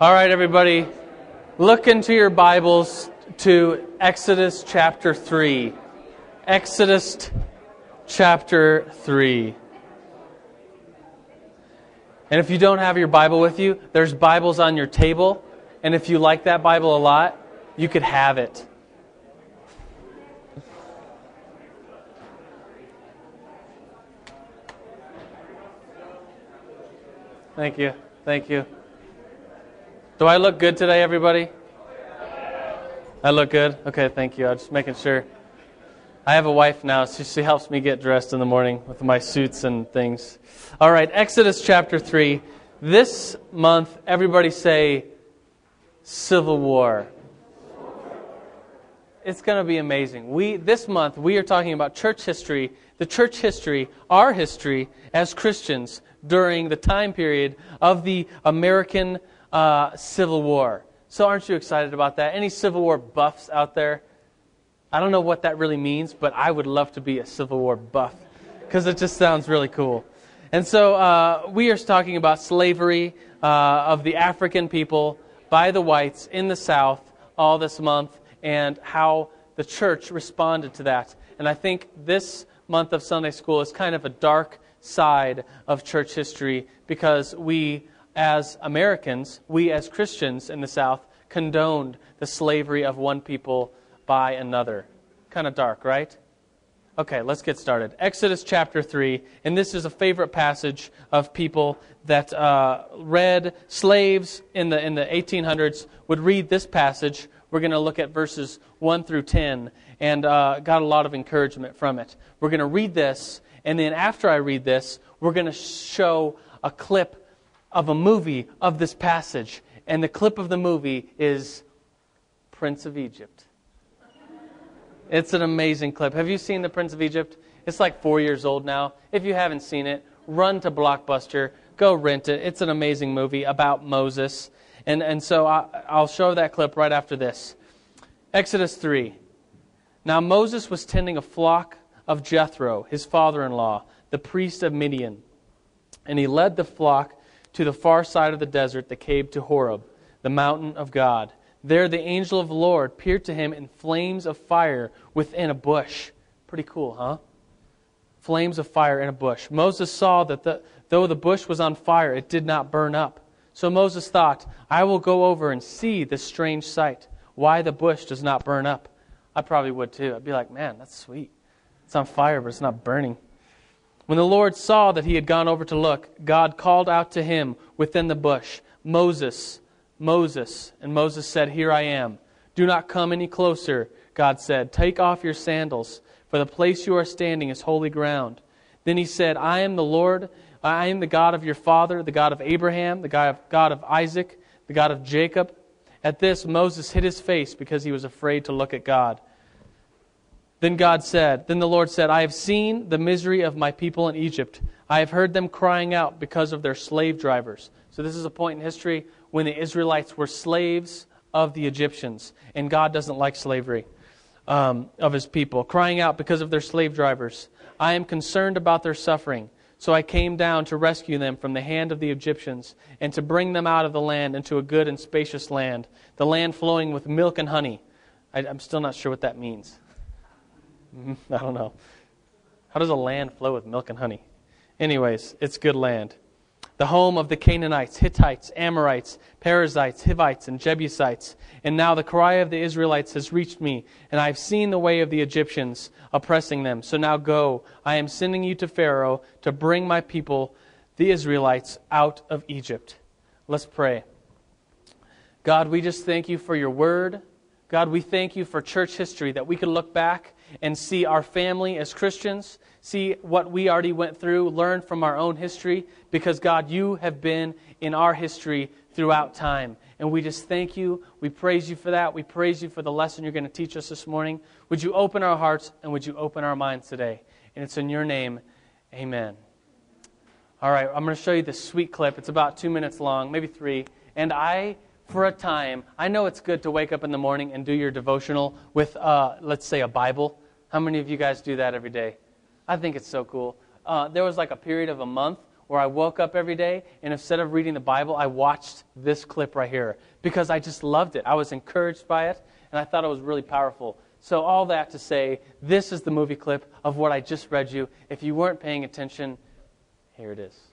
All right, everybody, look into your Bibles to Exodus chapter 3. Exodus chapter 3. And if you don't have your Bible with you, there's Bibles on your table. And if you like that Bible a lot, you could have it. Thank you. Thank you. Do I look good today, everybody? I look good? Okay, thank you. I'm just making sure. I have a wife now, so she helps me get dressed in the morning with my suits and things. All right, Exodus chapter 3. This month, everybody say Civil War. It's going to be amazing. We this month we are talking about church history, the church history, our history as Christians during the time period of the American uh, Civil War. So, aren't you excited about that? Any Civil War buffs out there? I don't know what that really means, but I would love to be a Civil War buff because it just sounds really cool. And so, uh, we are talking about slavery uh, of the African people by the whites in the South all this month and how the church responded to that. And I think this month of Sunday school is kind of a dark side of church history because we as Americans, we as Christians in the South, condoned the slavery of one people by another. Kind of dark, right? Okay, let's get started. Exodus chapter 3, and this is a favorite passage of people that uh, read, slaves in the, in the 1800s would read this passage. We're going to look at verses 1 through 10, and uh, got a lot of encouragement from it. We're going to read this, and then after I read this, we're going to show a clip of a movie of this passage. And the clip of the movie is Prince of Egypt. It's an amazing clip. Have you seen The Prince of Egypt? It's like four years old now. If you haven't seen it, run to Blockbuster, go rent it. It's an amazing movie about Moses. And, and so I, I'll show that clip right after this. Exodus 3. Now Moses was tending a flock of Jethro, his father in law, the priest of Midian. And he led the flock to the far side of the desert, the cave to Horeb, the mountain of God. There the angel of the Lord appeared to him in flames of fire within a bush. Pretty cool, huh? Flames of fire in a bush. Moses saw that the, though the bush was on fire, it did not burn up. So Moses thought, I will go over and see this strange sight, why the bush does not burn up. I probably would too. I'd be like, man, that's sweet. It's on fire, but it's not burning. When the Lord saw that he had gone over to look, God called out to him within the bush, Moses, Moses. And Moses said, Here I am. Do not come any closer, God said. Take off your sandals, for the place you are standing is holy ground. Then he said, I am the Lord, I am the God of your father, the God of Abraham, the God of, Isaac, the God of Jacob. At this, Moses hid his face because he was afraid to look at God. Then God said, Then the Lord said, I have seen the misery of my people in Egypt. I have heard them crying out because of their slave drivers. So this is a point in history when the Israelites were slaves of the Egyptians, and God doesn't like slavery um, of his people, crying out because of their slave drivers. I am concerned about their suffering. So I came down to rescue them from the hand of the Egyptians and to bring them out of the land into a good and spacious land, the land flowing with milk and honey. I, I'm still not sure what that means. I don't know. How does a land flow with milk and honey? Anyways, it's good land. The home of the Canaanites, Hittites, Amorites, Perizzites, Hivites, and Jebusites. And now the cry of the Israelites has reached me, and I have seen the way of the Egyptians oppressing them. So now go. I am sending you to Pharaoh to bring my people, the Israelites, out of Egypt. Let's pray. God, we just thank you for your word. God, we thank you for church history that we can look back and see our family as Christians, see what we already went through, learn from our own history, because God, you have been in our history throughout time. And we just thank you. We praise you for that. We praise you for the lesson you're going to teach us this morning. Would you open our hearts and would you open our minds today? And it's in your name. Amen. All right, I'm going to show you this sweet clip. It's about two minutes long, maybe three. And I for a time. I know it's good to wake up in the morning and do your devotional with, uh, let's say, a Bible. How many of you guys do that every day? I think it's so cool. Uh, there was like a period of a month where I woke up every day and instead of reading the Bible, I watched this clip right here because I just loved it. I was encouraged by it and I thought it was really powerful. So, all that to say, this is the movie clip of what I just read you. If you weren't paying attention, here it is.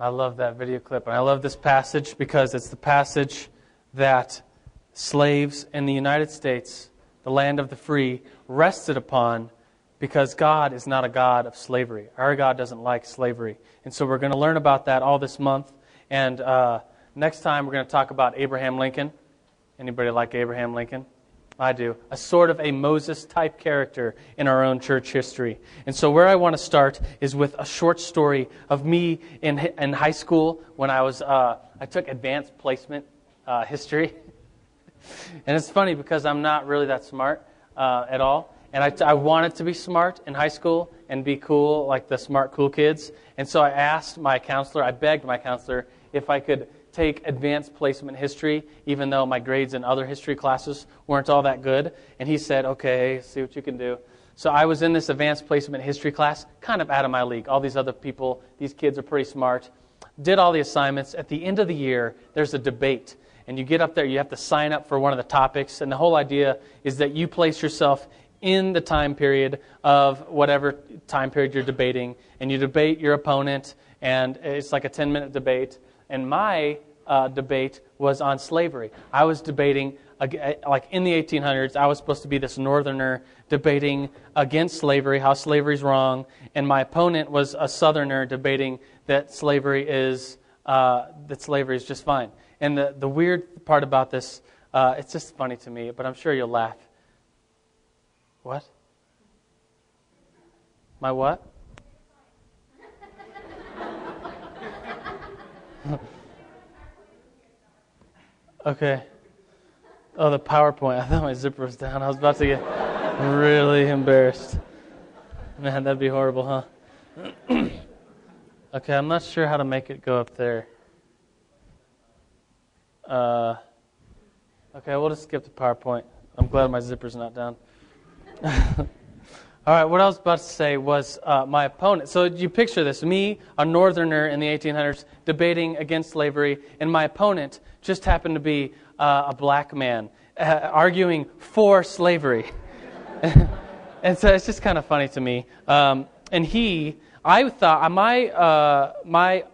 I love that video clip. And I love this passage because it's the passage that slaves in the United States, the land of the free, rested upon because God is not a God of slavery. Our God doesn't like slavery. And so we're going to learn about that all this month. And uh, next time we're going to talk about Abraham Lincoln. Anybody like Abraham Lincoln? I do. A sort of a Moses type character in our own church history. And so, where I want to start is with a short story of me in, in high school when I was, uh, I took advanced placement uh, history. and it's funny because I'm not really that smart uh, at all. And I, I wanted to be smart in high school and be cool like the smart, cool kids. And so I asked my counselor, I begged my counselor if I could take advanced placement history, even though my grades in other history classes weren't all that good. And he said, okay, see what you can do. So I was in this advanced placement history class, kind of out of my league. All these other people, these kids are pretty smart. Did all the assignments. At the end of the year, there's a debate. And you get up there, you have to sign up for one of the topics. And the whole idea is that you place yourself in the time period of whatever time period you're debating. And you debate your opponent, and it's like a 10 minute debate and my uh, debate was on slavery. I was debating, like in the 1800s, I was supposed to be this northerner debating against slavery, how slavery is wrong, and my opponent was a southerner debating that slavery is uh, that slavery is just fine. And the, the weird part about this, uh, it's just funny to me, but I'm sure you'll laugh. What? My what? okay. Oh, the PowerPoint. I thought my zipper was down. I was about to get really embarrassed. Man, that'd be horrible, huh? okay, I'm not sure how to make it go up there. Uh, okay, we'll just skip the PowerPoint. I'm glad my zipper's not down. All right, what I was about to say was uh, my opponent. So you picture this me, a northerner in the 1800s, debating against slavery, and my opponent just happened to be uh, a black man uh, arguing for slavery. and so it's just kind of funny to me. Um, and he, I thought, uh, my, uh, my,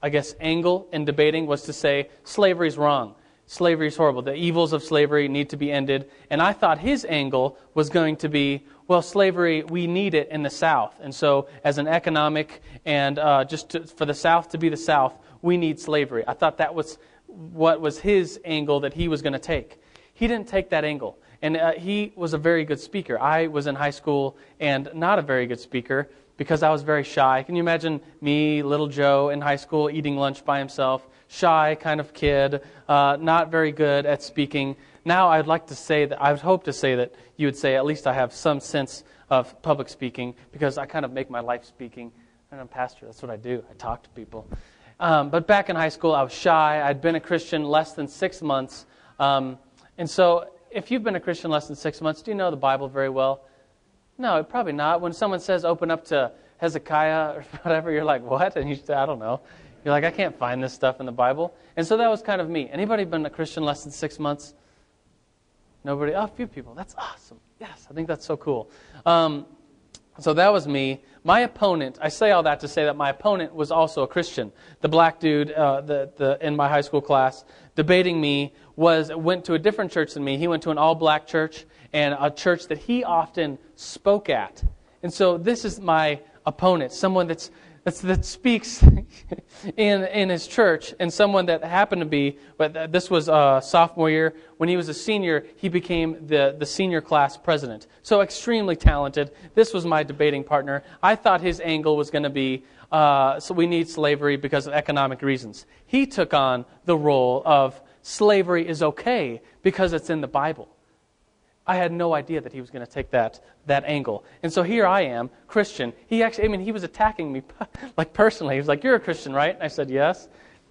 I guess, angle in debating was to say slavery is wrong slavery is horrible. The evils of slavery need to be ended. And I thought his angle was going to be, well, slavery, we need it in the South. And so, as an economic and uh, just to, for the South to be the South, we need slavery. I thought that was what was his angle that he was going to take. He didn't take that angle. And uh, he was a very good speaker. I was in high school and not a very good speaker because I was very shy. Can you imagine me, little Joe, in high school eating lunch by himself? Shy kind of kid, uh, not very good at speaking. Now I'd like to say that, I would hope to say that you would say at least I have some sense of public speaking because I kind of make my life speaking. And I'm a pastor, that's what I do. I talk to people. Um, but back in high school, I was shy. I'd been a Christian less than six months. Um, and so, if you've been a Christian less than six months, do you know the Bible very well? No, probably not. When someone says open up to Hezekiah or whatever, you're like, what? And you say, I don't know. You're like, I can't find this stuff in the Bible. And so that was kind of me. Anybody been a Christian less than six months? Nobody? Oh, a few people. That's awesome. Yes, I think that's so cool. Um, so that was me. My opponent, I say all that to say that my opponent was also a Christian. The black dude uh, the, the, in my high school class debating me was went to a different church than me. He went to an all black church and a church that he often spoke at. And so this is my opponent, someone that's that's, that speaks in, in his church, and someone that happened to be, but this was a sophomore year. When he was a senior, he became the, the senior class president. So extremely talented. This was my debating partner. I thought his angle was going to be uh, so we need slavery because of economic reasons. He took on the role of slavery is okay because it's in the Bible. I had no idea that he was going to take that, that angle. And so here I am, Christian. He actually, I mean, he was attacking me, like personally. He was like, You're a Christian, right? And I said, Yes.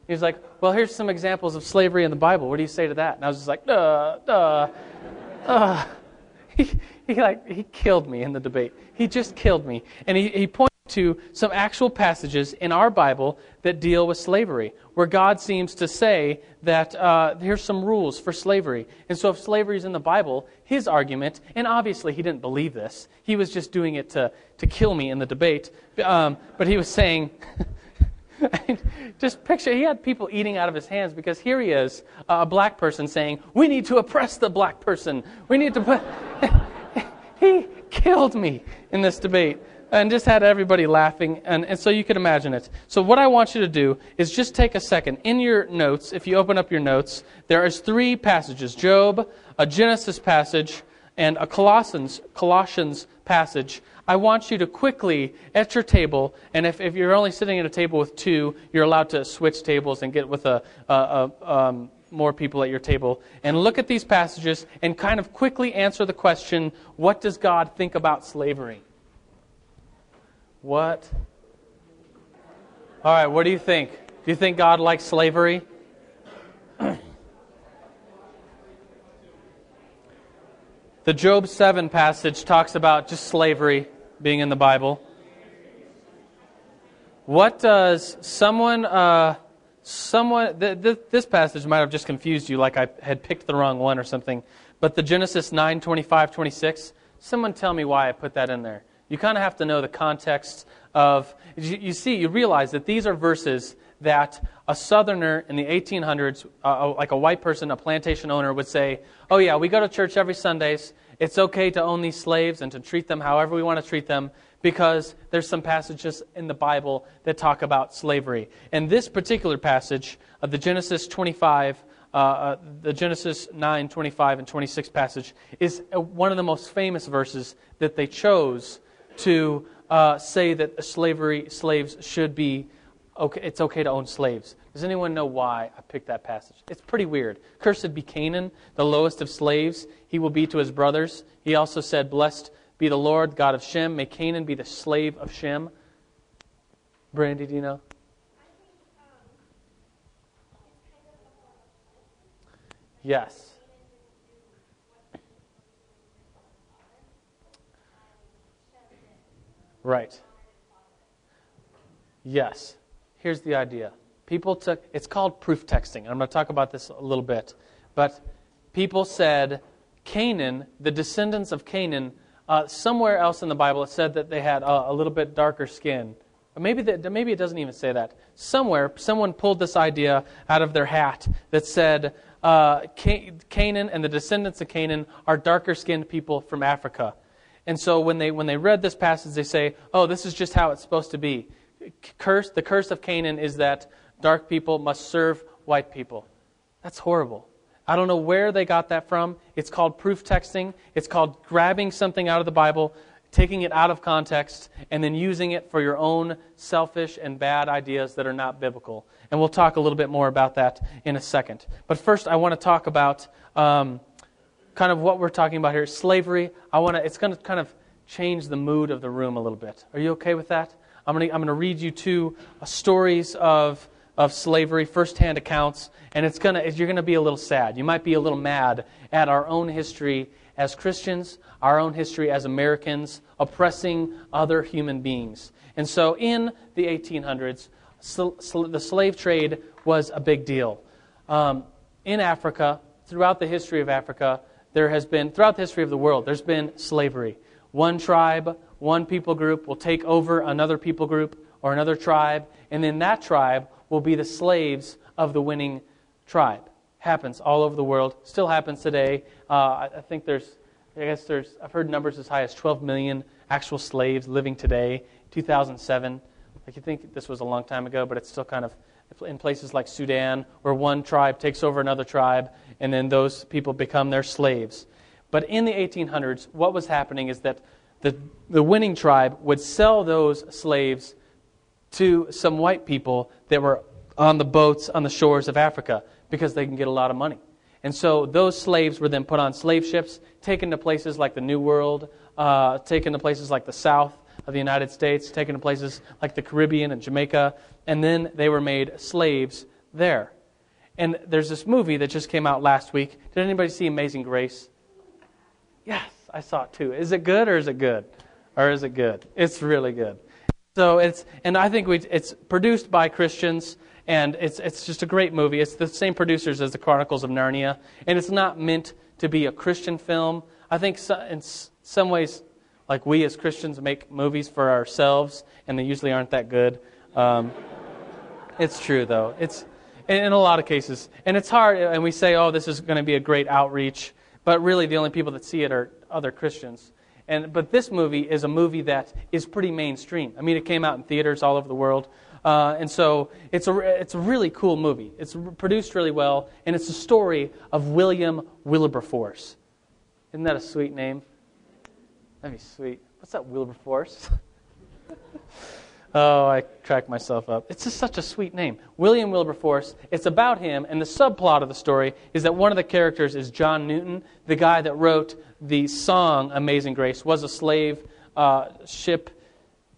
He was like, Well, here's some examples of slavery in the Bible. What do you say to that? And I was just like, Duh, duh. Uh. he, he, like, he killed me in the debate. He just killed me. And he, he pointed to some actual passages in our Bible that deal with slavery, where God seems to say that uh, here's some rules for slavery. And so if slavery is in the Bible, his argument, and obviously he didn't believe this, he was just doing it to, to kill me in the debate, um, but he was saying, just picture, he had people eating out of his hands because here he is, a black person saying, We need to oppress the black person. We need to put. he killed me in this debate and just had everybody laughing. And, and so you can imagine it. So, what I want you to do is just take a second. In your notes, if you open up your notes, there is three passages Job, a Genesis passage, and a Colossians, Colossians passage I want you to quickly, at your table, and if, if you're only sitting at a table with two, you're allowed to switch tables and get with a, a, a um, more people at your table, and look at these passages and kind of quickly answer the question what does God think about slavery? What? All right, what do you think? Do you think God likes slavery? the Job 7 passage talks about just slavery being in the Bible. What does someone, uh, someone, th- th- this passage might have just confused you, like I had picked the wrong one or something. But the Genesis 9, 25, 26, someone tell me why I put that in there. You kind of have to know the context of, you, you, see, you realize that these are verses that a southerner in the 1800s, uh, like a white person, a plantation owner, would say, Oh, yeah, we go to church every Sundays, it's okay to own these slaves and to treat them however we want to treat them because there's some passages in the Bible that talk about slavery. And this particular passage of the Genesis 25, uh, uh, the Genesis 9, 25, and 26 passage is one of the most famous verses that they chose to uh, say that slavery slaves should be okay. It's okay to own slaves. Does anyone know why I picked that passage? It's pretty weird. Cursed be Canaan, the lowest of slaves. He will be to his brothers. He also said, Blessed be the Lord, God of Shem. May Canaan be the slave of Shem. Brandy, do you know? Yes. Right. Yes. Here's the idea people took, it's called proof texting. I'm going to talk about this a little bit. But people said Canaan, the descendants of Canaan, uh, somewhere else in the Bible it said that they had a, little bit darker skin. Maybe, that, maybe it doesn't even say that. Somewhere, someone pulled this idea out of their hat that said uh, Canaan and the descendants of Canaan are darker skinned people from Africa. And so when they, when they read this passage, they say, oh, this is just how it's supposed to be. Curse, the curse of Canaan is that dark people must serve white people. That's horrible. I don't know where they got that from. It's called proof texting. It's called grabbing something out of the Bible, taking it out of context, and then using it for your own selfish and bad ideas that are not biblical. And we'll talk a little bit more about that in a second. But first, I want to talk about um, kind of what we're talking about here slavery. I want to, it's going to kind of change the mood of the room a little bit. Are you okay with that? I'm going to, I'm going to read you two uh, stories of of slavery, firsthand accounts, and it's gonna, you're going to be a little sad. You might be a little mad at our own history as Christians, our own history as Americans, oppressing other human beings. And so in the 1800s, sl- sl- the slave trade was a big deal. Um, in Africa, throughout the history of Africa, there has been, throughout the history of the world, there's been slavery. One tribe, one people group will take over another people group or another tribe, and then that tribe will be the slaves of the winning tribe. Happens all over the world. Still happens today. Uh, I think there's, I guess there's, I've heard numbers as high as 12 million actual slaves living today. 2007. Like you think this was a long time ago, but it's still kind of in places like Sudan, where one tribe takes over another tribe, and then those people become their slaves. But in the 1800s, what was happening is that the, the winning tribe would sell those slaves to some white people that were on the boats on the shores of Africa because they can get a lot of money. And so those slaves were then put on slave ships, taken to places like the New World, uh, taken to places like the South of the United States, taken to places like the Caribbean and Jamaica, and then they were made slaves there. And there's this movie that just came out last week. Did anybody see Amazing Grace? Yes, I saw it too. Is it good or is it good? Or is it good? It's really good. So it's, and I think we, it's produced by Christians, and it's, it's just a great movie. It's the same producers as the Chronicles of Narnia, and it's not meant to be a Christian film. I think so, in some ways, like we as Christians make movies for ourselves, and they usually aren't that good. Um, it's true, though. It's in a lot of cases, and it's hard. And we say, "Oh, this is going to be a great outreach," but really, the only people that see it are other Christians. And but this movie is a movie that is pretty mainstream. I mean, it came out in theaters all over the world, uh, and so it's a it's a really cool movie. It's produced really well, and it's a story of William Wilberforce. Isn't that a sweet name? That'd be sweet. What's that, Wilberforce? oh, I cracked myself up. It's just such a sweet name. William Wilberforce. It's about him, and the subplot of the story is that one of the characters is John Newton, the guy that wrote the song Amazing Grace, was a slave uh, ship,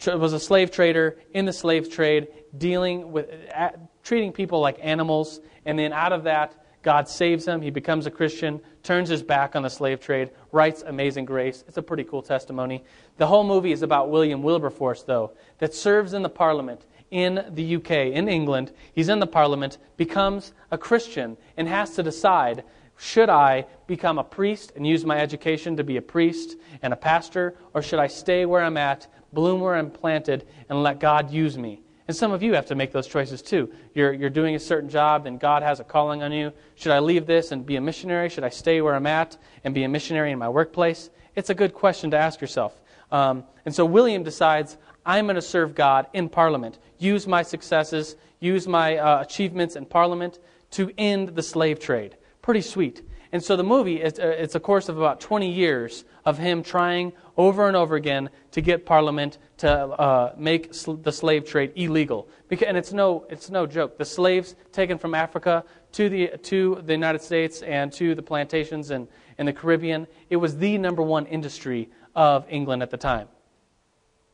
was a slave trader in the slave trade, dealing with, uh, treating people like animals, and then out of that, God saves him. He becomes a Christian, turns his back on the slave trade, writes Amazing Grace. It's a pretty cool testimony. The whole movie is about William Wilberforce, though, that serves in the parliament in the UK, in England. He's in the parliament, becomes a Christian, and has to decide should I become a priest and use my education to be a priest and a pastor, or should I stay where I'm at, bloom where I'm planted, and let God use me? And some of you have to make those choices too. You're, you're doing a certain job, and God has a calling on you. Should I leave this and be a missionary? Should I stay where I'm at and be a missionary in my workplace? It's a good question to ask yourself. Um, and so William decides, I'm going to serve God in Parliament, use my successes, use my uh, achievements in Parliament to end the slave trade. Pretty sweet. And so the movie, it's, uh, a course of about 20 years of him trying over and over again to get Parliament to uh, make sl- the slave trade illegal. Because, and it's no, it's no joke. The slaves taken from Africa to the, to the United States and to the plantations in, in the Caribbean, it was the number one industry of England at the time.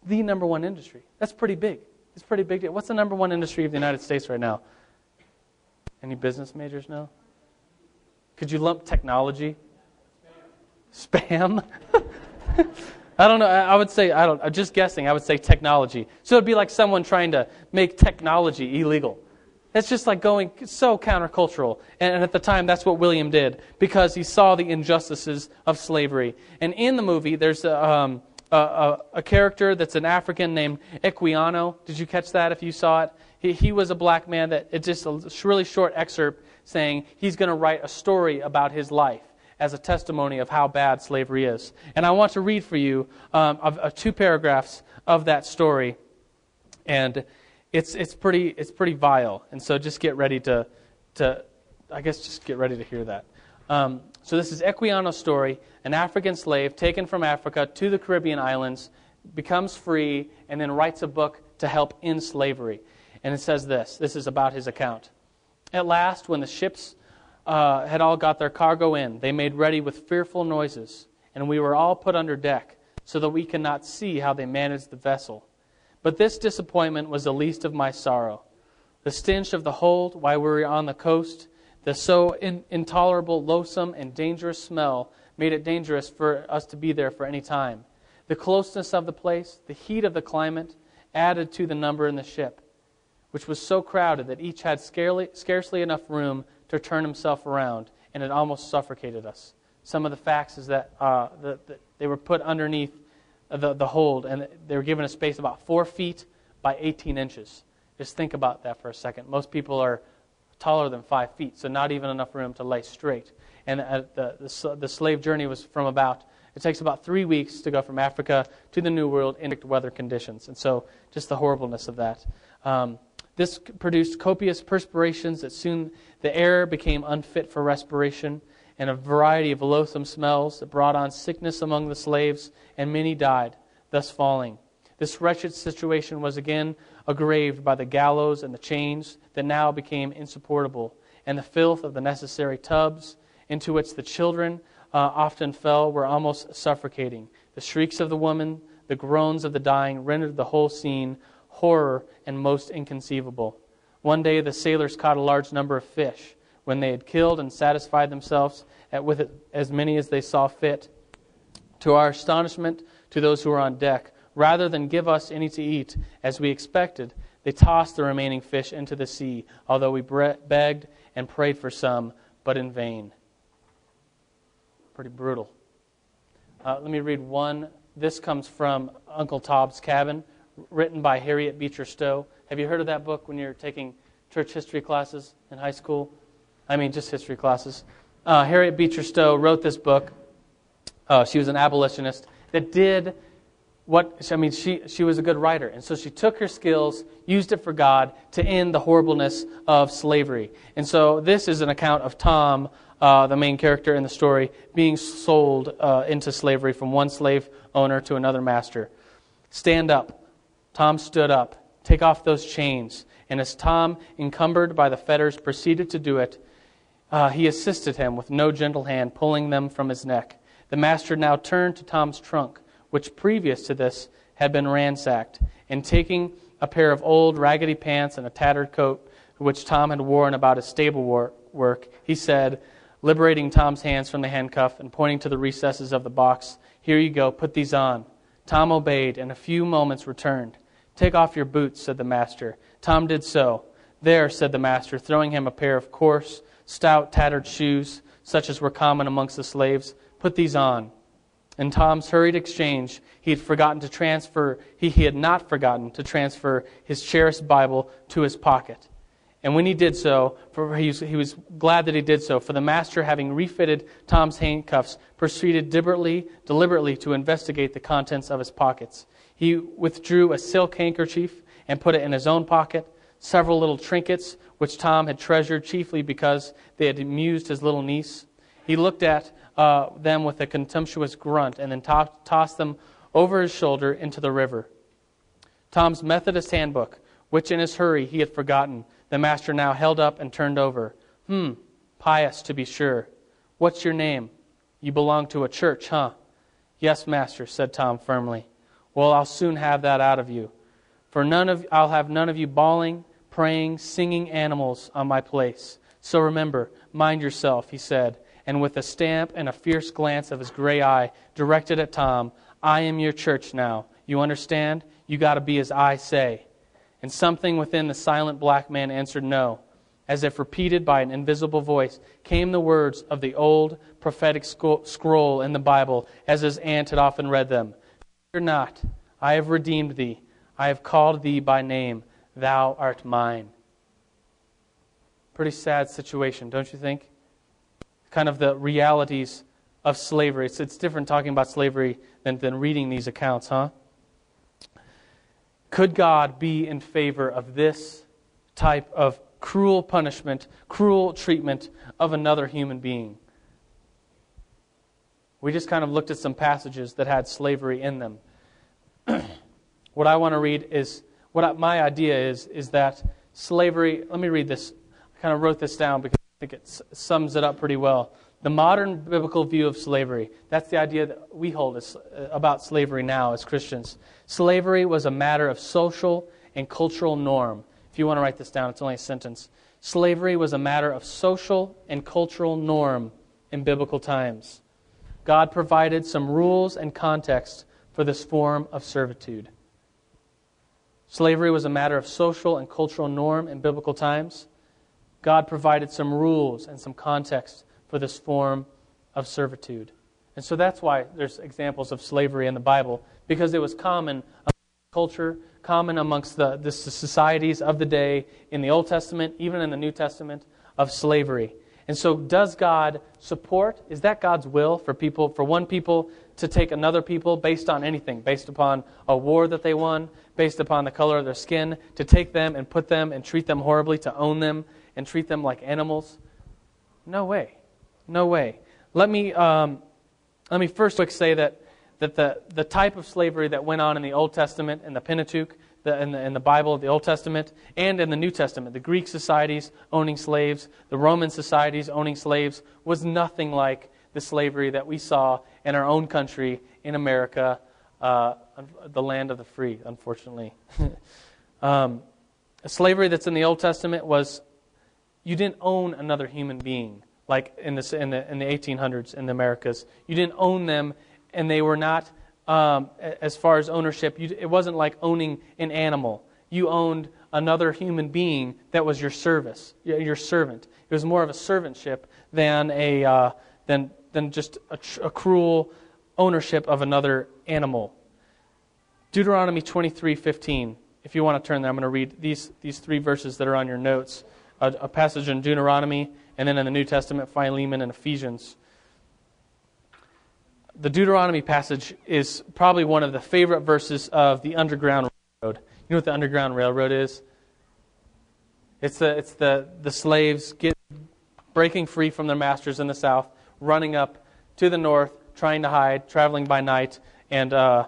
The number one industry. That's pretty big. It's pretty big. What's the number one industry of the United States right now? Any business majors know? Could you lump technology? Spam? I don't know. I would say, I don't, I'm just guessing, I would say technology. So it'd be like someone trying to make technology illegal. It's just like going so countercultural. And at the time, that's what William did because he saw the injustices of slavery. And in the movie, there's a, um, a, a, a character that's an African named Equiano. Did you catch that if you saw it? He, he was a black man that, it's just a really short excerpt saying he's going to write a story about his life as a testimony of how bad slavery is. And I want to read for you um, of, of two paragraphs of that story. And it's, it's, pretty, it's pretty vile. And so just get ready to, to I guess, just get ready to hear that. Um, so this is Equiano's story. An African slave taken from Africa to the Caribbean islands, becomes free, and then writes a book to help end slavery. And it says this this is about his account. At last, when the ships uh, had all got their cargo in, they made ready with fearful noises, and we were all put under deck, so that we could not see how they managed the vessel. But this disappointment was the least of my sorrow. The stench of the hold while we were on the coast, the so in, intolerable, loathsome, and dangerous smell made it dangerous for us to be there for any time. The closeness of the place, the heat of the climate, added to the number in the ship which was so crowded that each had scarcely, scarcely enough room to turn himself around, and it almost suffocated us. Some of the facts is that, uh, the, the, they were put underneath the, the hold, and they were given a space about four feet by 18 inches. Just think about that for a second. Most people are taller than five feet, so not even enough room to lay straight. And uh, the, the, the slave journey was from about it takes about three weeks to go from Africa to the New World in weather conditions. And so, just the horribleness of that. Um, this produced copious perspirations that soon the air became unfit for respiration, and a variety of loathsome smells that brought on sickness among the slaves, and many died, thus falling. This wretched situation was again aggraved by the gallows and the chains that now became insupportable, and the filth of the necessary tubs into which the children uh, often fell were almost suffocating. The shrieks of the woman, the groans of the dying rendered the whole scene horror, and most inconceivable. One day the sailors caught a large number of fish. When they had killed and satisfied themselves with as many as they saw fit, To our astonishment, to those who were on deck, rather than give us any to eat, as we expected, they tossed the remaining fish into the sea, although we begged and prayed for some, but in vain. Pretty brutal. Uh, let me read one. This comes from Uncle Tom's Cabin, written by Harriet Beecher Stowe. Have you heard of that book when you're taking church history classes in high school? I mean, just history classes. Uh, Harriet Beecher Stowe wrote this book. Uh, she was an abolitionist that did what I mean, she, she was a good writer. And so she took her skills, used it for God to end the horribleness of slavery. And so this is an account of Tom, uh, the main character in the story, being sold uh, into slavery from one slave owner to another master. Stand up. Tom stood up. Take off those chains. And as Tom, encumbered by the fetters, proceeded to do it, uh, he assisted him with no gentle hand, pulling them from his neck. The master now turned to Tom's trunk which previous to this had been ransacked, and taking a pair of old raggedy pants and a tattered coat which Tom had worn about his stable work, he said, liberating Tom's hands from the handcuff and pointing to the recesses of the box, Here you go, put these on. Tom obeyed, and a few moments returned. Take off your boots, said the master. Tom did so. There, said the master, throwing him a pair of coarse, stout, tattered shoes, such as were common amongst the slaves. Put these on. In Tom's hurried exchange, he had forgotten to transfer, he, he had not forgotten to transfer his cherished Bible to his pocket. And when he did so, for he was, he was glad that he did so, for the master, having refitted Tom's handcuffs, proceeded deliberately, deliberately to investigate the contents of his pockets. He withdrew a silk handkerchief and put it in his own pocket, several little trinkets, which Tom had treasured chiefly because they had amused his little niece. He looked at uh, them with a contemptuous grunt and then to- tossed them over his shoulder into the river. Tom's Methodist handbook, which in his hurry he had forgotten, the master now held up and turned over. Hmm, pious to be sure. What's your name? You belong to a church, huh? Yes, master, said Tom firmly. Well, I'll soon have that out of you. For none of I'll have none of you bawling, praying, singing animals on my place. So remember, mind yourself, he said, and with a stamp and a fierce glance of his gray eye directed at Tom, I am your church now. You understand? You got to be as I say. And something within the silent black man answered no. As if repeated by an invisible voice, came the words of the old prophetic scroll in the Bible, as his aunt had often read them Fear not, I have redeemed thee. I have called thee by name. Thou art mine. Pretty sad situation, don't you think? Kind of the realities of slavery. It's, it's different talking about slavery than, than reading these accounts, huh? Could God be in favor of this type of cruel punishment, cruel treatment of another human being? We just kind of looked at some passages that had slavery in them. what I want to read is what I, my idea is is that slavery. Let me read this. I kind of wrote this down because think it sums it up pretty well. The modern biblical view of slavery, that's the idea that we hold uh, about slavery now as Christians. Slavery was a matter of social and cultural norm. If you want to write this down, it's only a sentence. Slavery was a matter of social and cultural norm in biblical times. God provided some rules and context for this form of servitude. Slavery was a matter of social and cultural norm in biblical times. God provided some rules and some context for this form of servitude. And so that's why there's examples of slavery in the Bible, because it was common culture, common amongst the, the societies of the day in the Old Testament, even in the New Testament, of slavery. And so, does God support? Is that God's will for people, for one people to take another people based on anything, based upon a war that they won, based upon the color of their skin, to take them and put them and treat them horribly, to own them and treat them like animals? No way. No way. Let me, um, let me first quick say that, that the, the type of slavery that went on in the Old Testament, and the Pentateuch, the, in, the, in the Bible, the Old Testament, and in the New Testament, the Greek societies owning slaves, the Roman societies owning slaves, was nothing like the slavery that we saw in our own country, in America, uh, the land of the free, unfortunately. um, slavery that's in the Old Testament was you didn't own another human being like in, in, the, in the 1800s in the Americas. You didn't own them and they were not, um, as far as ownership, you, it wasn't like owning an animal. You owned another human being that was your service, your servant. It was more of a servantship than, a, uh, than, than just a, a cruel ownership of another animal. Deuteronomy 23:15. If you want to turn there, I'm going to read these, these three verses that are on your notes. A, a passage in Deuteronomy, and then in the New Testament, Philemon and Ephesians. The Deuteronomy passage is probably one of the favorite verses of the Underground Railroad. You know what the Underground Railroad is? It's the, it's the, the slaves get, breaking free from their masters in the south, running up to the north, trying to hide, traveling by night, and uh,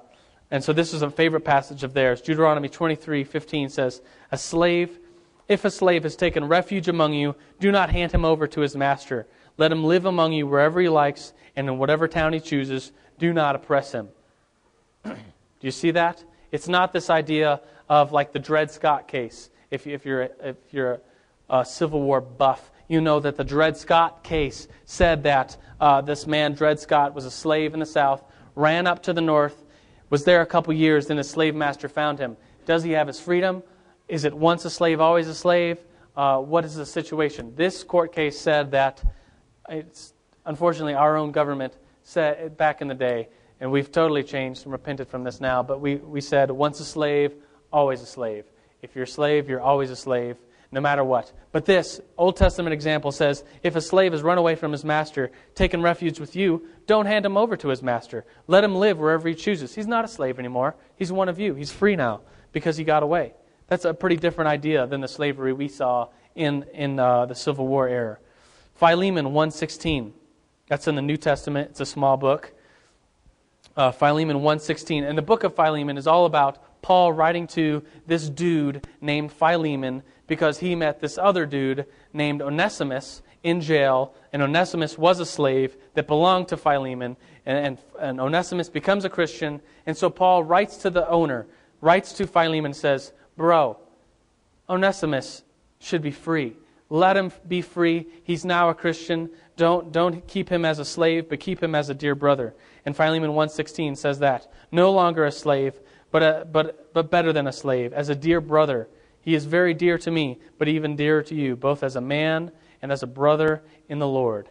and so this is a favorite passage of theirs. Deuteronomy 23:15 says, "A slave, if a slave has taken refuge among you, do not hand him over to his master. Let him live among you wherever he likes and in whatever town he chooses. Do not oppress him." do you see that? It's not this idea of like the Dred Scott case. If, if you're, if you're a, Civil War buff, you know that the Dred Scott case said that uh, this man, Dred Scott, was a slave in the South, ran up to the North, was there a couple years, then his slave master found him. Does he have his freedom? Is it once a slave, always a slave? Uh, what is the situation? This court case said that it's unfortunately our own government said back in the day, and we've totally changed and repented from this now, but we, we said once a slave, always a slave. If you're a slave, you're always a slave no matter what. But this Old Testament example says if a slave has run away from his master, taken refuge with you, don't hand him over to his master. Let him live wherever he chooses. He's not a slave anymore. He's one of you. He's free now because he got away. That's a pretty different idea than the slavery we saw in, in uh, the Civil War era. Philemon 1.16. That's in the New Testament. It's a small book. Uh, Philemon 1.16. And the book of Philemon is all about Paul writing to this dude named Philemon because he met this other dude named Onesimus in jail, and Onesimus was a slave that belonged to Philemon, and, and, and, Onesimus becomes a Christian, and so Paul writes to the owner, writes to Philemon, says, Bro, Onesimus should be free. Let him be free. He's now a Christian. Don't, don't keep him as a slave, but keep him as a dear brother. And Philemon 1.16 says that. No longer a slave, but, a, but, but better than a slave, as a dear brother he is very dear to me, but even dearer to you, both as a man and as a brother in the Lord.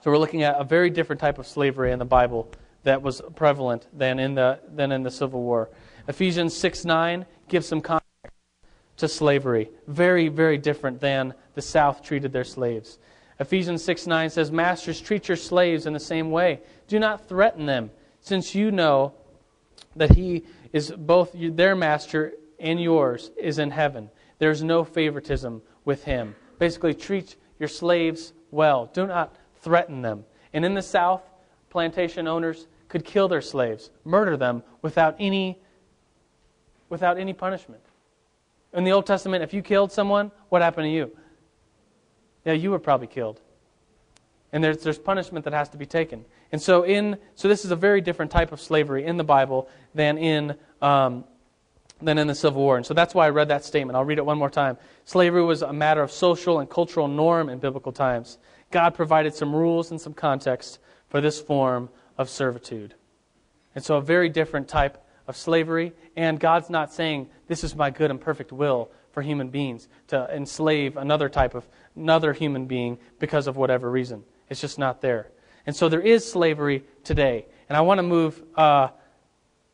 So we're looking at a very different type of slavery in the Bible that was prevalent than in the, than in the Civil War. Ephesians 6 9 gives some context to slavery. Very, very different than the South treated their slaves. Ephesians 6 9 says, Masters, treat your slaves in the same way. Do not threaten them, since you know that he is both their master and yours is in heaven. There's no favoritism with him. Basically, treat your slaves well. Do not threaten them. And in the South, plantation owners could kill their slaves, murder them without any, without any punishment. In the Old Testament, if you killed someone, what happened to you? Yeah, you were probably killed. And there's, there's punishment that has to be taken. And so, in, so this is a very different type of slavery in the Bible than in um, than in the Civil War. And so that's why I read that statement. I'll read it one more time. Slavery was a matter of social and cultural norm in biblical times. God provided some rules and some context for this form of servitude. And so a very different type of slavery. And God's not saying, this is my good and perfect will for human beings to enslave another type of, another human being because of whatever reason. It's just not there. And so there is slavery today. And I want to move uh,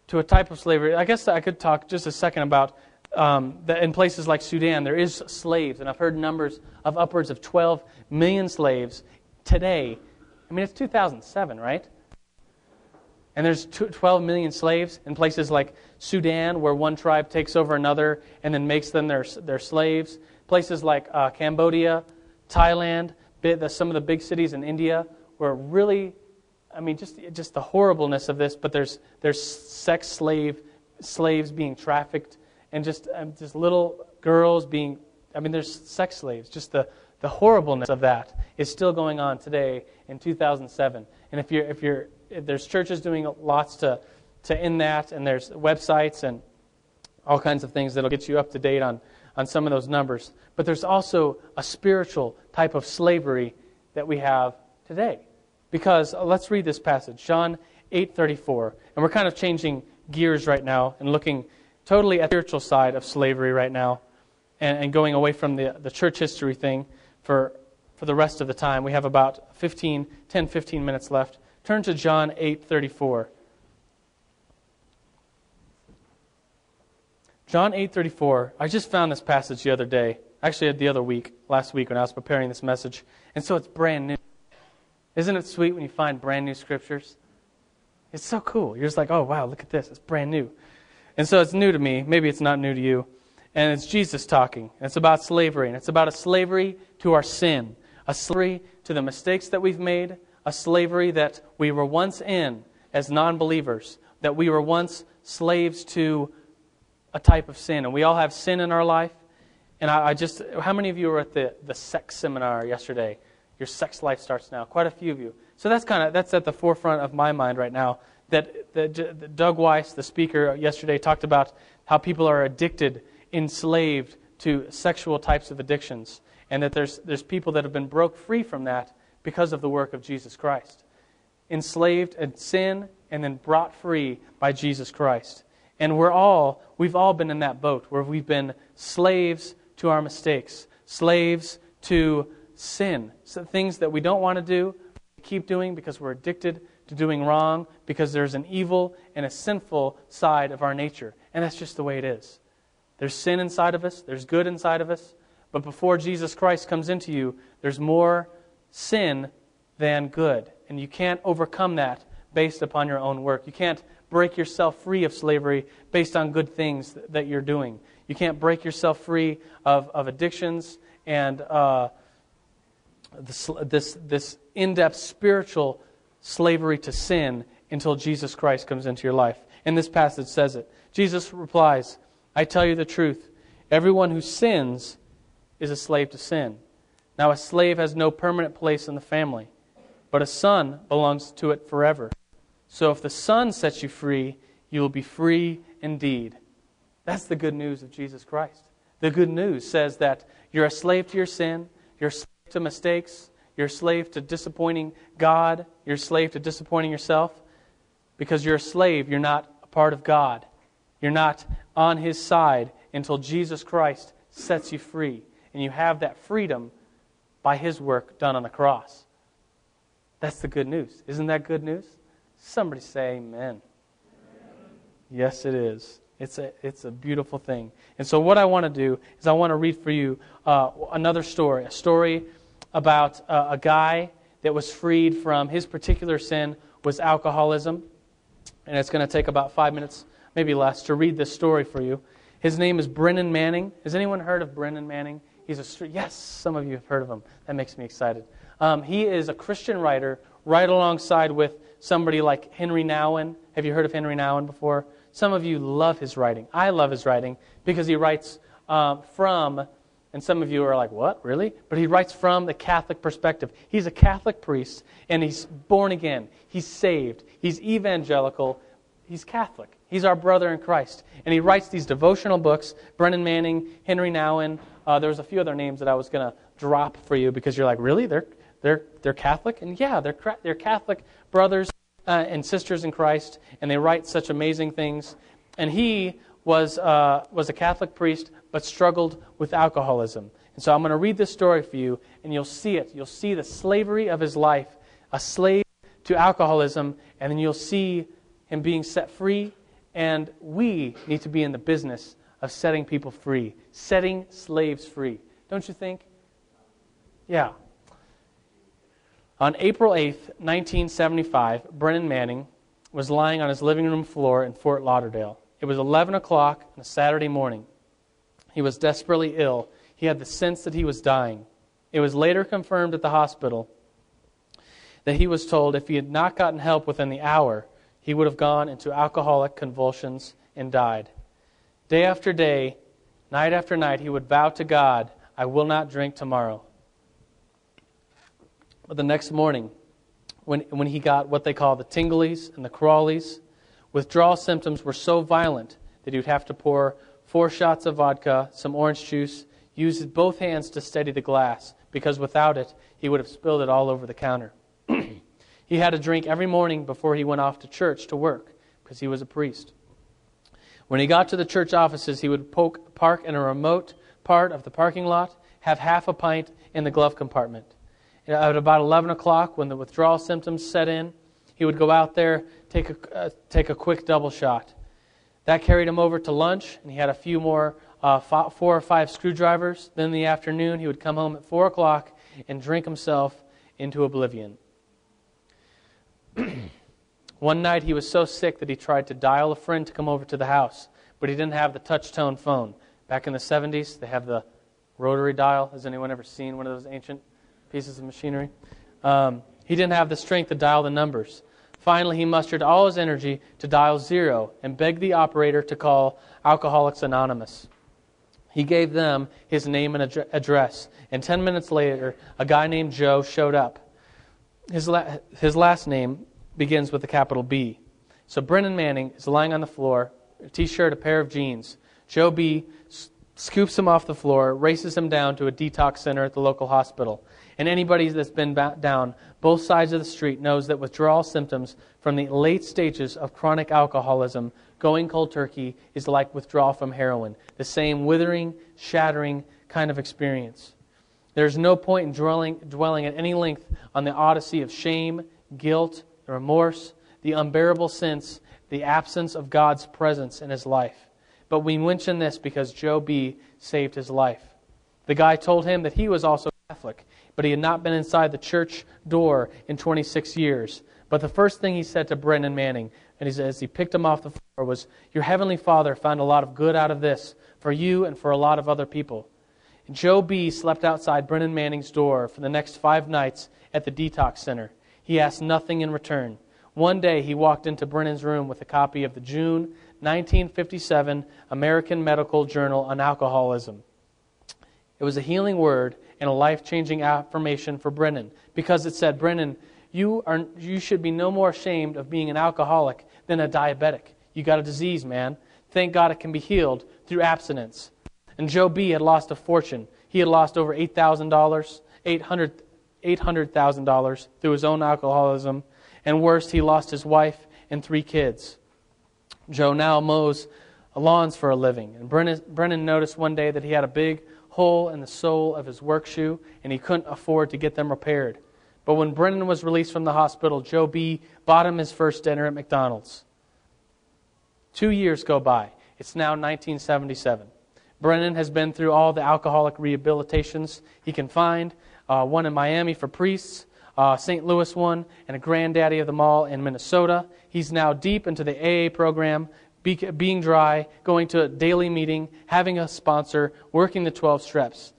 to a type of slavery. I guess I could talk just a second about um, that in places like Sudan, there is slaves, and I've heard numbers of upwards of 12 million slaves today. I mean, it's 2007, right? And there's 12 million slaves in places like Sudan, where one tribe takes over another and then makes them their, their slaves. Places like uh, Cambodia, Thailand, some of the big cities in India, where really I mean, just, just the horribleness of this, but there's, there's sex slave, slaves being trafficked, and just, um, just little girls being, I mean, there's sex slaves. Just the, the horribleness of that is still going on today in 2007. And if, you're, if, you're, there's churches doing lots to, to end that, and there's websites and all kinds of things that'll get you up to date on, on some of those numbers. But there's also a spiritual type of slavery that we have today. Because uh, let's read this passage John 8:34. And we're kind of changing gears right now and looking totally at the spiritual side of slavery right now and, and going away from the, the church history thing for, for the rest of the time. We have about 15, 10, 15 minutes left. Turn to John 8:34. John 8:34. I just found this passage the other day. Actually, the other week, last week when I was preparing this message. And so it's brand new. Isn't it sweet when you find brand new scriptures? It's so cool. You're just like, "Oh, wow, look at this. It's brand new." And so it's new to me. Maybe it's not new to you. And it's Jesus talking. It's about slavery. And it's about a slavery to our sin, a slavery to the mistakes that we've made, a slavery that we were once in as non believers, that we were once slaves to a type of sin. And we all have sin in our life. And I, I just, how many of you were at the, the sex seminar yesterday? Your sex life starts now. Quite a few of you. So that's kind of, that's at the forefront of my mind right now that, that Doug Weiss, the speaker yesterday, talked about how people are addicted, enslaved to sexual types of addictions, and that there's, there's people that have been broke free from that because of the work of Jesus Christ. Enslaved in sin and then brought free by Jesus Christ. And we're all, we've all been in that boat where we've been slaves to our mistakes, slaves to sin, so things that we don't want to do, we keep doing because we're addicted to doing wrong because there's an evil and a sinful side of our nature. And that's just the way it is. There's sin inside of us, there's good inside of us. But before Jesus Christ comes into you, there's more sin than good. And you can't overcome that based upon your own work. You can't break yourself free of slavery based on good things that you're doing. You can't break yourself free of, of addictions and uh, this, this, this in depth spiritual slavery to sin until Jesus Christ comes into your life. And this passage says it. Jesus replies, I tell you the truth. Everyone who sins is a slave to sin. Now, a slave has no permanent place in the family, but a son belongs to it forever. So if the son sets you free, you will be free indeed. That's the good news of Jesus Christ. The good news says that you're a slave to your sin, you're a slave to mistakes, you're a slave to disappointing God. You're a slave to disappointing yourself. Because you're a slave, you're not a part of God. You're not on His side until Jesus Christ sets you free. And you have that freedom by His work done on the cross. That's the good news. Isn't that good news? Somebody say amen. amen. Yes, it is. It's a, it's a beautiful thing. And so, what I want to do is, I want to read for you uh, another story, a story about uh, a guy that was freed from his particular sin was alcoholism. And it's going to take about five minutes, maybe less, to read this story for you. His name is Brennan Manning. Has anyone heard of Brennan Manning? He's a. Yes, some of you have heard of him. That makes me excited. Um, he is a Christian writer, right alongside with somebody like Henry Nouwen. Have you heard of Henry Nouwen before? Some of you love his writing. I love his writing because he writes um, from and some of you are like, what, really? But he writes from the Catholic perspective. He's a Catholic priest, and he's born again. He's saved. He's evangelical. He's Catholic. He's our brother in Christ. And he writes these devotional books Brennan Manning, Henry Nouwen. Uh, there's a few other names that I was going to drop for you because you're like, really? They're, they're, they're Catholic? And yeah, they're, they're Catholic brothers uh, and sisters in Christ, and they write such amazing things. And he was, uh, was a Catholic priest, but struggled with alcoholism. And so I'm going to read this story for you, and you'll see it. You'll see the slavery of his life, a slave to alcoholism, and then you'll see him being set free. And we need to be in the business of setting people free, setting slaves free. Don't you think? Yeah. On April 8th, 1975, Brennan Manning was lying on his living room floor in Fort Lauderdale. It was 11 o'clock on a Saturday morning. He was desperately ill. He had the sense that he was dying. It was later confirmed at the hospital that he was told if he had not gotten help within the hour, he would have gone into alcoholic convulsions and died. Day after day, night after night, he would vow to God, I will not drink tomorrow. But the next morning, when, when he got what they call the tinglies and the crawlies, Withdrawal symptoms were so violent that he would have to pour four shots of vodka, some orange juice, use both hands to steady the glass, because without it, he would have spilled it all over the counter. He had a drink every morning before he went off to church to work because he was a priest. When he got to the church offices, he would poke, park in a remote part of the parking lot, have half a pint in the glove compartment. At about 11 o'clock, when the withdrawal symptoms set in, he would go out there, take a, uh, take a quick double shot. That carried him over to lunch, and he had a few more, uh, four or five screwdrivers. Then in the afternoon, he would come home at 4 o'clock and drink himself into oblivion. One night, he was so sick that he tried to dial a friend to come over to the house, but he didn't have the touch tone phone. Back in the 70s, they have the rotary dial. Has anyone ever seen one of those ancient pieces of machinery? Um, he didn't have the strength to dial the numbers. Finally, he mustered all his energy to dial zero and begged the operator to call Alcoholics Anonymous. He gave them his name and ad- address, and 10 minutes later, a guy named Joe showed up. His, la- his last name begins with a capital B. So Brennan Manning is lying on the floor, a t shirt, a pair of jeans. Joe B scoops him off the floor, races him down to a detox center at the local hospital. And anybody that's been down both sides of the street knows that withdrawal symptoms from the late stages of chronic alcoholism, going cold turkey, is like withdrawal from heroin. The same withering, shattering kind of experience. There's no point in dwelling, dwelling at any length on the odyssey of shame, guilt, remorse, the unbearable sense, the absence of God's presence in his life. But we mention this because Joe B. saved his life. The guy told him that he was also Catholic, but he had not been inside the church door in 26 years. But the first thing he said to Brennan Manning, and he, as he picked him off the floor, was, Your heavenly Father found a lot of good out of this for you and for a lot of other people. Joe B. slept outside Brennan Manning's door for the next five nights at the detox center. He asked nothing in return. One day he walked into Brennan's room with a copy of the June 1957 American Medical Journal on Alcoholism. It was a healing word and a life changing affirmation for Brennan because it said, Brennan, you, are, you should be no more ashamed of being an alcoholic than a diabetic. You got a disease, man. Thank God it can be healed through abstinence. And Joe B. had lost a fortune. He had lost over $8,000, $800,000 through his own alcoholism. And worst, he lost his wife and three kids. Joe now mows lawns for a living. And Brennan, Brennan noticed one day that he had a big hole in the sole of his work shoe, and he couldn't afford to get them repaired. But when Brennan was released from the hospital, Joe B. bought him his first dinner at McDonald's. Two years go by. It's now 1977. Brennan has been through all the alcoholic rehabilitations he can find uh, one in Miami for priests, uh, St. Louis one, and a granddaddy of them all in Minnesota. He's now deep into the AA program, be, being dry, going to a daily meeting, having a sponsor, working the 12 steps.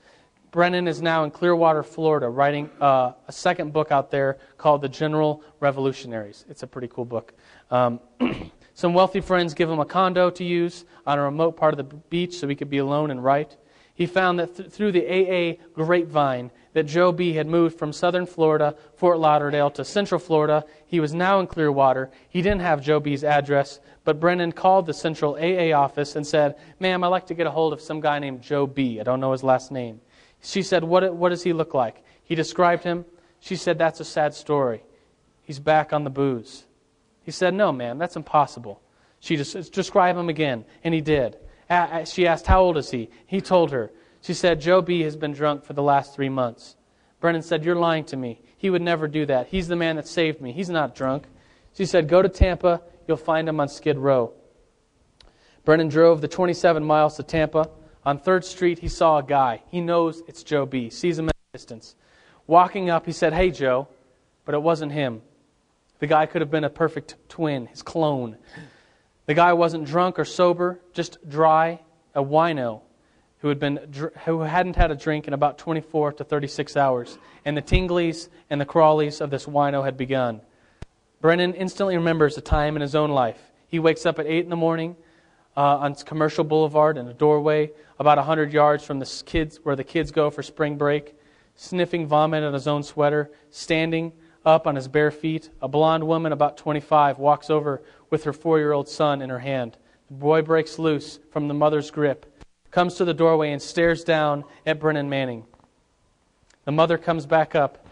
Brennan is now in Clearwater, Florida, writing uh, a second book out there called The Gentle Revolutionaries. It's a pretty cool book. Um, some wealthy friends give him a condo to use on a remote part of the beach so he could be alone and write. He found that th- through the AA grapevine that Joe B. had moved from southern Florida, Fort Lauderdale, to central Florida. He was now in Clearwater. He didn't have Joe B.'s address, but Brennan called the central AA office and said, Ma'am, I'd like to get a hold of some guy named Joe B. I don't know his last name. She said, What, what does he look like? He described him. She said, That's a sad story. He's back on the booze. He said, No, ma'am, that's impossible. She just described him again, and he did. She asked, How old is he? He told her. She said, Joe B. has been drunk for the last three months. Brennan said, You're lying to me. He would never do that. He's the man that saved me. He's not drunk. She said, Go to Tampa. You'll find him on Skid Row. Brennan drove the 27 miles to Tampa. On 3rd Street, he saw a guy. He knows it's Joe B. Sees him at a distance. Walking up, he said, Hey, Joe. But it wasn't him. The guy could have been a perfect twin, his clone. The guy wasn't drunk or sober, just dry, a wino who, had been, who hadn't had a drink in about 24 to 36 hours, and the tinglies and the crawlies of this wino had begun. Brennan instantly remembers a time in his own life. He wakes up at 8 in the morning uh, on Commercial Boulevard in a doorway about a 100 yards from the kids, where the kids go for spring break, sniffing vomit on his own sweater, standing up on his bare feet. A blonde woman about 25 walks over with her four year old son in her hand. The boy breaks loose from the mother's grip comes to the doorway and stares down at Brennan Manning. The mother comes back up,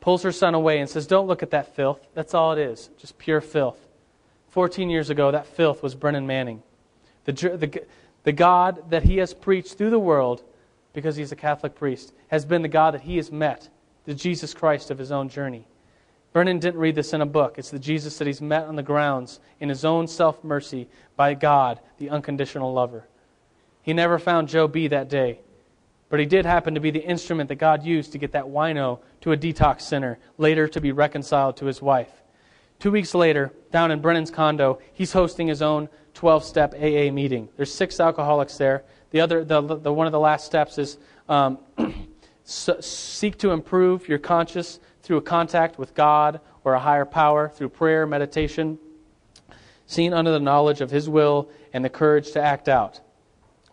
pulls her son away and says, Don't look at that filth. That's all it is, just pure filth. 14 years ago, that filth was Brennan Manning. The, the, the God that he has preached through the world, because he's a Catholic priest, has been the God that he has met, the Jesus Christ of his own journey. Brennan didn't read this in a book. It's the Jesus that he's met on the grounds in his own self mercy by God, the unconditional lover. He never found Joe B that day, but he did happen to be the instrument that God used to get that wino to a detox center, later to be reconciled to his wife. Two weeks later, down in Brennan's condo, he's hosting his own 12 step AA meeting. There's six alcoholics there. The other, the, the one of the last steps is um, seek to improve your conscience through a contact with God or a higher power, through prayer, meditation, seen under the knowledge of His will and the courage to act out.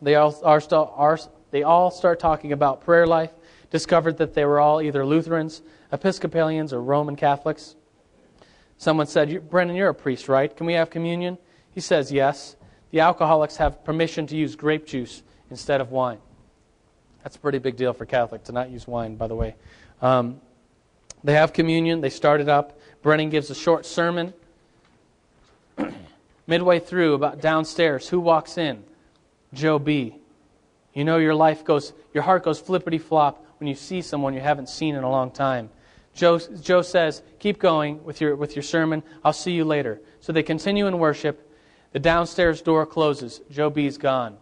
They all, are, are, they all start talking about prayer life, discovered that they were all either Lutherans, Episcopalians, or Roman Catholics. Someone said, Brennan, you're a priest, right? Can we have communion? He says, yes. The alcoholics have permission to use grape juice instead of wine. That's a pretty big deal for Catholic to not use wine, by the way. Um, they have communion. They start it up. Brennan gives a short sermon. Midway through, about downstairs, who walks in? Joe B. You know your life goes, your heart goes flippity flop when you see someone you haven't seen in a long time. Joe, Joe says, Keep going with your, with your sermon. I'll see you later. So they continue in worship. The downstairs door closes. Joe B's gone.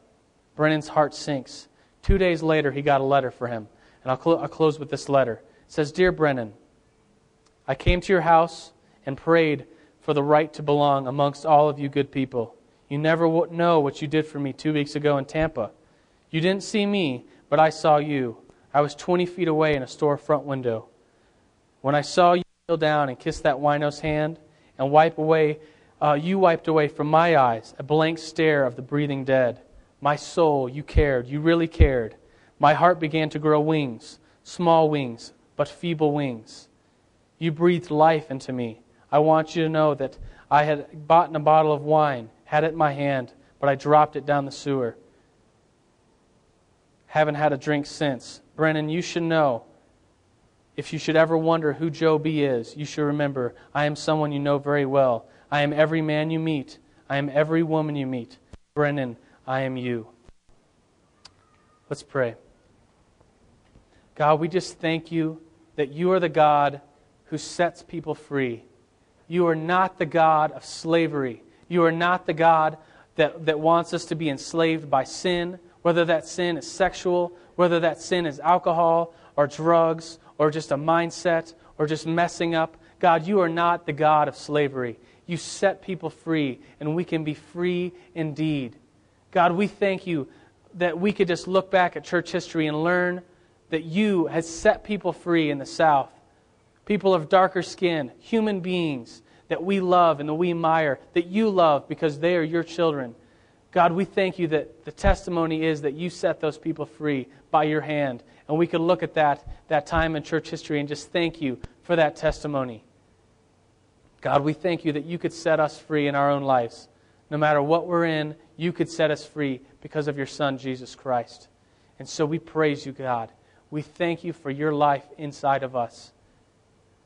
Brennan's heart sinks. Two days later, he got a letter for him. And I'll, cl- I'll close with this letter. It says Dear Brennan, I came to your house and prayed for the right to belong amongst all of you good people. You never know what you did for me two weeks ago in Tampa. You didn't see me, but I saw you. I was 20 feet away in a store front window. When I saw you kneel down and kiss that wino's hand and wipe away, uh, you wiped away from my eyes a blank stare of the breathing dead. My soul, you cared. You really cared. My heart began to grow wings, small wings, but feeble wings. You breathed life into me. I want you to know that I had bought a bottle of wine, had it in my hand, but I dropped it down the sewer. Haven't had a drink since. Brennan, you should know. If you should ever wonder who Joe B is, you should remember I am someone you know very well. I am every man you meet. I am every woman you meet. Brennan, I am you. Let's pray. God, we just thank you that you are the God who sets people free. You are not the God of slavery. You are not the God that, that wants us to be enslaved by sin, whether that sin is sexual, whether that sin is alcohol or drugs or just a mindset or just messing up. God, you are not the God of slavery. You set people free, and we can be free indeed. God, we thank you that we could just look back at church history and learn that you has set people free in the South people of darker skin, human beings that we love and that we admire, that you love because they are your children. God, we thank you that the testimony is that you set those people free by your hand. And we could look at that, that time in church history and just thank you for that testimony. God, we thank you that you could set us free in our own lives. No matter what we're in, you could set us free because of your Son, Jesus Christ. And so we praise you, God. We thank you for your life inside of us.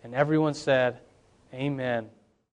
And everyone said, Amen.